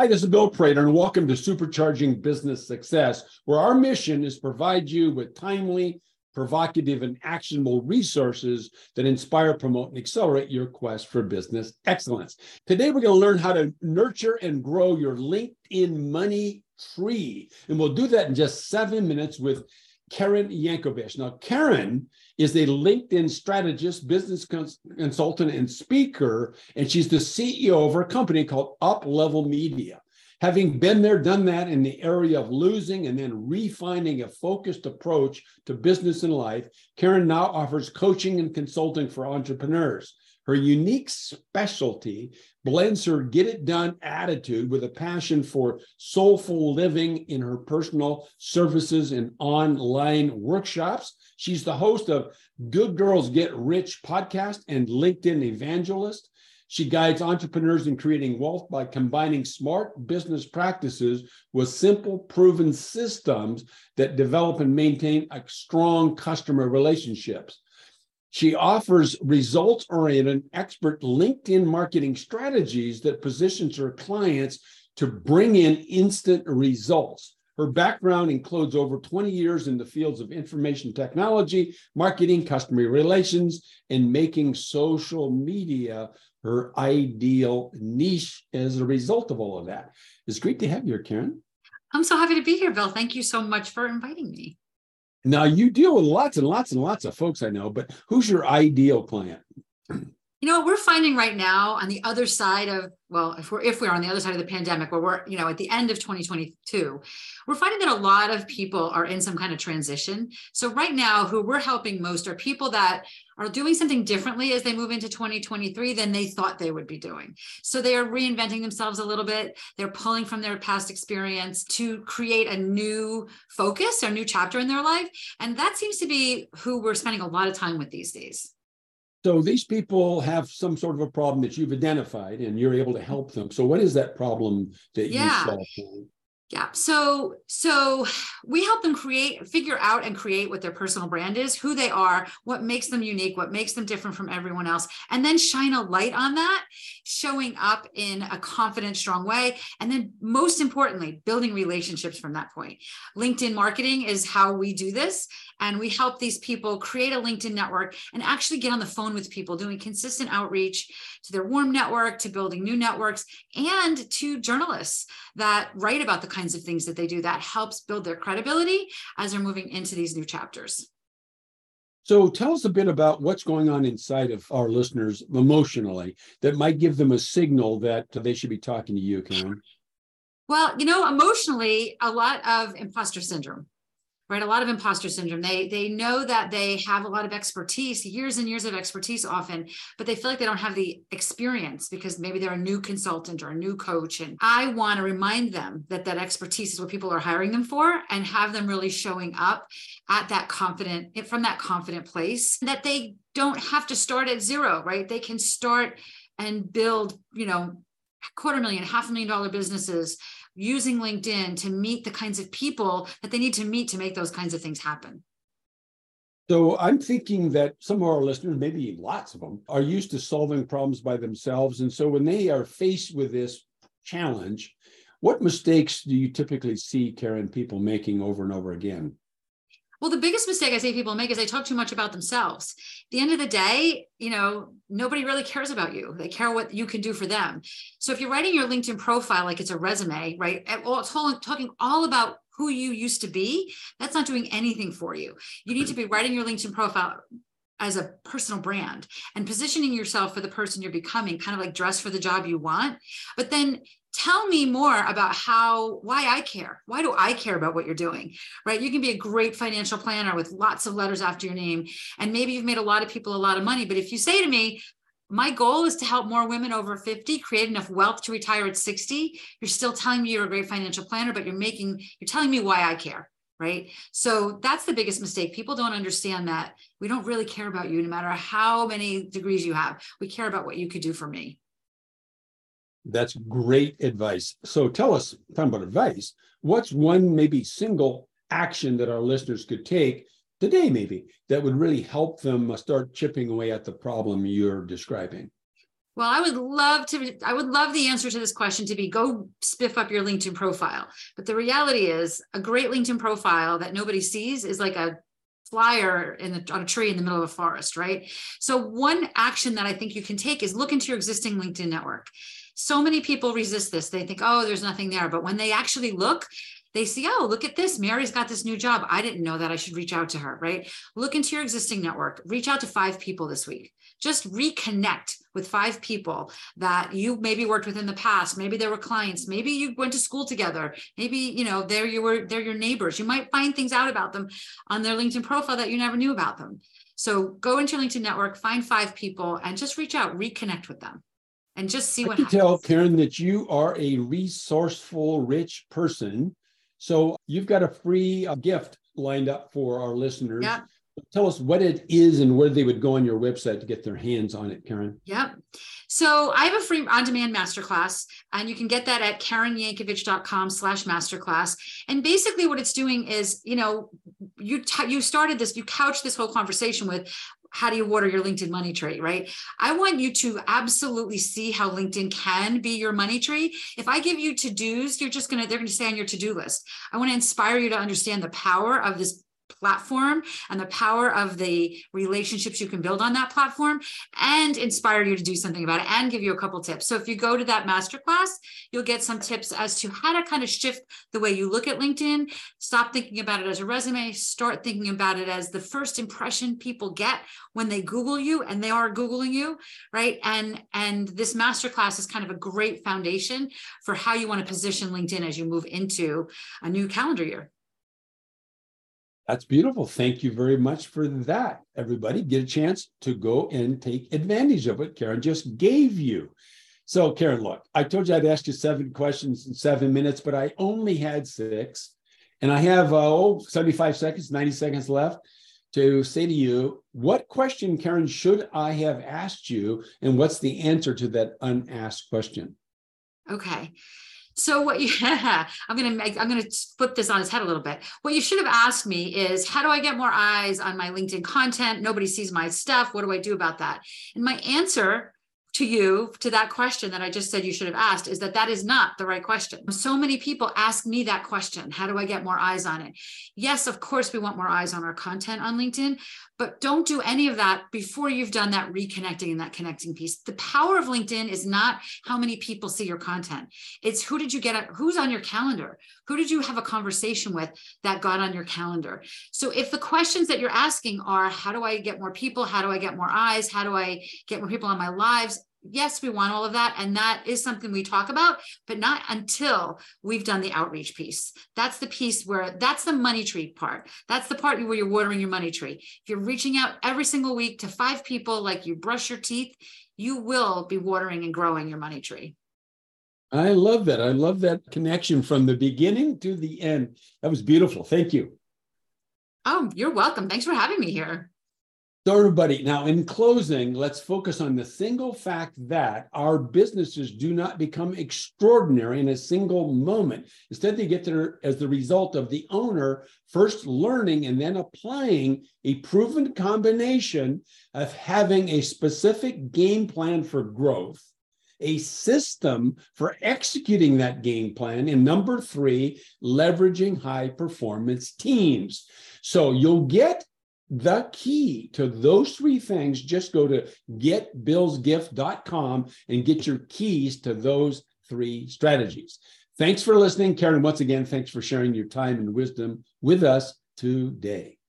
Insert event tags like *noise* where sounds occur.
Hi, this is Bill Prater, and welcome to Supercharging Business Success, where our mission is provide you with timely, provocative, and actionable resources that inspire, promote, and accelerate your quest for business excellence. Today, we're going to learn how to nurture and grow your LinkedIn money tree. And we'll do that in just seven minutes with Karen Yankovich. Now, Karen is a LinkedIn strategist, business cons- consultant, and speaker, and she's the CEO of her company called Up Level Media. Having been there, done that in the area of losing and then refining a focused approach to business and life, Karen now offers coaching and consulting for entrepreneurs. Her unique specialty blends her get it done attitude with a passion for soulful living in her personal services and online workshops. She's the host of Good Girls Get Rich podcast and LinkedIn evangelist. She guides entrepreneurs in creating wealth by combining smart business practices with simple, proven systems that develop and maintain strong customer relationships. She offers results oriented, expert LinkedIn marketing strategies that positions her clients to bring in instant results. Her background includes over 20 years in the fields of information technology, marketing, customer relations, and making social media her ideal niche as a result of all of that. It's great to have you here, Karen. I'm so happy to be here, Bill. Thank you so much for inviting me. Now, you deal with lots and lots and lots of folks I know, but who's your ideal client? You know what we're finding right now on the other side of well if we're if we're on the other side of the pandemic where we're you know at the end of 2022 we're finding that a lot of people are in some kind of transition. So right now who we're helping most are people that are doing something differently as they move into 2023 than they thought they would be doing. So they are reinventing themselves a little bit. They're pulling from their past experience to create a new focus or new chapter in their life. And that seems to be who we're spending a lot of time with these days so these people have some sort of a problem that you've identified and you're able to help them. So what is that problem that yeah. you solve? Yeah. So so we help them create, figure out and create what their personal brand is, who they are, what makes them unique, what makes them different from everyone else, and then shine a light on that, showing up in a confident, strong way. And then most importantly, building relationships from that point. LinkedIn marketing is how we do this. And we help these people create a LinkedIn network and actually get on the phone with people, doing consistent outreach to their warm network, to building new networks, and to journalists that write about the kinds of things that they do that helps build their credibility as they're moving into these new chapters. So tell us a bit about what's going on inside of our listeners emotionally that might give them a signal that they should be talking to you, Karen. Well, you know, emotionally, a lot of imposter syndrome right? A lot of imposter syndrome. They they know that they have a lot of expertise years and years of expertise often but they feel like they don't have the experience because maybe they're a new consultant or a new coach. And i want to remind them that that expertise is what people are hiring them for and have them really showing up at that confident from that confident place that they don't have to start at zero right? They can start and build you know quarter million half a million dollar businesses using LinkedIn to meet the kinds of people that they need to meet to make those kinds of things happen. So I'm thinking that some of our listeners, maybe lots of them, are used to solving problems by themselves. And so when they are faced with this challenge, what mistakes do you typically see, Karen, people making over and over again? Well, the biggest mistake I see people make is they talk too much about themselves. At the end of the day, you know, nobody really cares about you. They care what you can do for them. So if you're writing your LinkedIn profile like it's a resume, right? Well, it's talking all about who you used to be. That's not doing anything for you. You need to be writing your LinkedIn profile as a personal brand and positioning yourself for the person you're becoming, kind of like dress for the job you want. But then tell me more about how why i care. Why do i care about what you're doing right? You can be a great financial planner with lots of letters after your name and maybe you've made a lot of people a lot of money but if you say to me my goal is to help more women over 50 create enough wealth to retire at 60 you're still telling me you're a great financial planner but you're making you're telling me why i care right? So that's the biggest mistake. People don't understand that we don't really care about you no matter how many degrees you have. We care about what you could do for me that's great advice. So tell us, talking about advice, what's one maybe single action that our listeners could take today, maybe, that would really help them uh, start chipping away at the problem you're describing? Well, I would love to, I would love the answer to this question to be go spiff up your LinkedIn profile. But the reality is, a great LinkedIn profile that nobody sees is like a flyer in the, on a tree in the middle of a forest, right? So, one action that I think you can take is look into your existing LinkedIn network. So many people resist this. They think, oh, there's nothing there. But when they actually look, they see, oh, look at this. Mary's got this new job. I didn't know that. I should reach out to her, right? Look into your existing network. Reach out to five people this week just reconnect with five people that you maybe worked with in the past maybe they were clients maybe you went to school together maybe you know they're your they're your neighbors you might find things out about them on their linkedin profile that you never knew about them so go into your linkedin network find five people and just reach out reconnect with them and just see I what can happens. tell karen that you are a resourceful rich person so you've got a free uh, gift lined up for our listeners yeah tell us what it is and where they would go on your website to get their hands on it, Karen. Yep. So I have a free on-demand masterclass, and you can get that at karenyankovich.com slash masterclass. And basically what it's doing is, you know, you t- you started this, you couched this whole conversation with how do you water your LinkedIn money tree, right? I want you to absolutely see how LinkedIn can be your money tree. If I give you to-dos, you're just gonna, they're gonna stay on your to-do list. I want to inspire you to understand the power of this platform and the power of the relationships you can build on that platform and inspire you to do something about it and give you a couple tips. So if you go to that masterclass, you'll get some tips as to how to kind of shift the way you look at LinkedIn, stop thinking about it as a resume, start thinking about it as the first impression people get when they Google you and they are Googling you, right? And and this masterclass is kind of a great foundation for how you want to position LinkedIn as you move into a new calendar year. That's beautiful. Thank you very much for that. Everybody, get a chance to go and take advantage of what Karen just gave you. So, Karen, look, I told you I'd ask you seven questions in seven minutes, but I only had six. And I have, uh, oh, 75 seconds, 90 seconds left to say to you, what question, Karen, should I have asked you? And what's the answer to that unasked question? Okay. So what you *laughs* I'm gonna make I'm gonna flip this on its head a little bit. What you should have asked me is how do I get more eyes on my LinkedIn content? Nobody sees my stuff. What do I do about that? And my answer to you to that question that I just said you should have asked is that that is not the right question. So many people ask me that question How do I get more eyes on it? Yes, of course, we want more eyes on our content on LinkedIn, but don't do any of that before you've done that reconnecting and that connecting piece. The power of LinkedIn is not how many people see your content, it's who did you get, who's on your calendar? Who did you have a conversation with that got on your calendar? So if the questions that you're asking are, How do I get more people? How do I get more eyes? How do I get more people on my lives? yes, we want all of that. And that is something we talk about, but not until we've done the outreach piece. That's the piece where that's the money tree part. That's the part where you're watering your money tree. If you're reaching out every single week to five people like you brush your teeth, you will be watering and growing your money tree. I love that. I love that connection from the beginning to the end. That was beautiful. Thank you. Oh, you're welcome. Thanks for having me here. So, everybody, now in closing, let's focus on the single fact that our businesses do not become extraordinary in a single moment. Instead, they get there as the result of the owner first learning and then applying a proven combination of having a specific game plan for growth, a system for executing that game plan, and number three, leveraging high performance teams. So, you'll get the key to those three things, just go to getbillsgift.com and get your keys to those three strategies. Thanks for listening. Karen, once again, thanks for sharing your time and wisdom with us today.